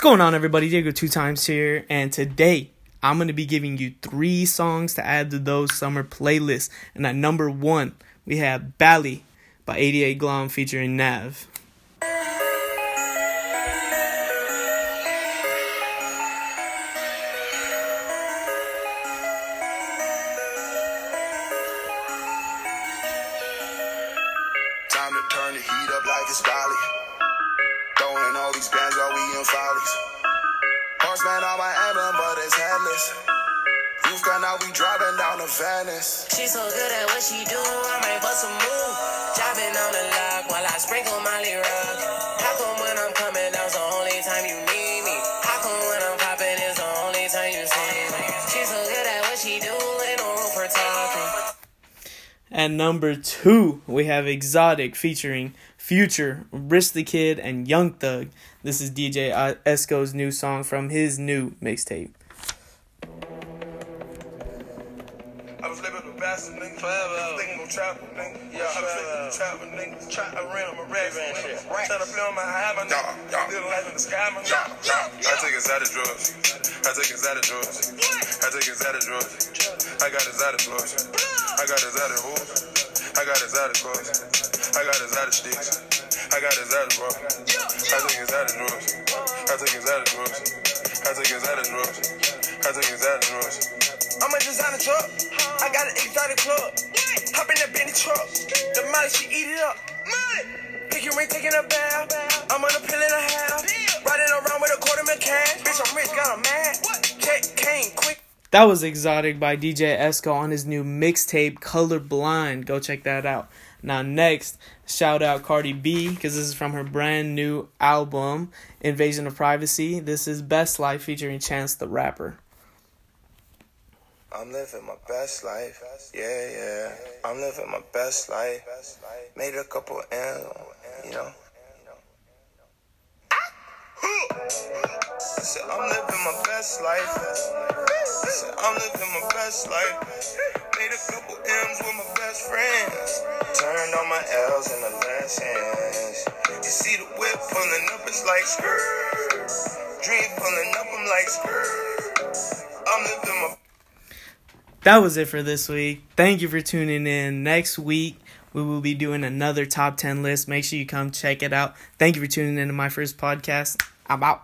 What's going on, everybody? Diego two times here, and today I'm gonna be giving you three songs to add to those summer playlists. And at number one, we have "Bali" by 88GLAM featuring Nav. Time to turn the heat up like it's. These bands while we in follies. Horseman on my emblem, but it's headless. You've out, we driving down to Venice. She so good at what she do, I might bust a move. Dropping on the lock while I sprinkle Molly Rock. At number two, we have Exotic featuring Future, Rich the Kid, and Young Thug. This is DJ Esco's new song from his new mixtape. I was living the best nigga forever. Thinking no trap, nigga. Yeah, I was thinking no trap, nigga. Trap, I ran on my rap, nigga. Trying play on my high, my nigga. Live life in the sky, my nigga. I take exotic drugs. I take exotic drugs. I take exotic drugs. I got exotic drugs. I got exotic hoes. I got exotic clothes. I got exotic sticks. I got exotic bro. I take exotic drugs. I take exotic drugs. I take exotic drugs. I take exotic drugs. I'm a designer truck. I got an exotic club. Hop in that Bentley truck. The molly, she eat it up. Pick your ring, taking a bath. I'm That was Exotic by DJ Esco on his new mixtape Kolorblind. Go check that out. Now, next, shout out Cardi B because this is from her brand new album, Invasion of Privacy. This is Best Life featuring Chance the Rapper. I'm living my best life. Yeah, yeah. I'm living my best life. Made a couple M, you know. Best life. I'm living my best life. Made a couple M's with my best friends. Turned all my L's. You see the whip pulling up, it's like skirt. Dream pulling up, I'm like skirt. I'm living my That was it for this week. Thank you for tuning in. Next week, we will be doing another top 10 list. Make sure you come check it out. Thank you for tuning in to my first podcast. I'm out.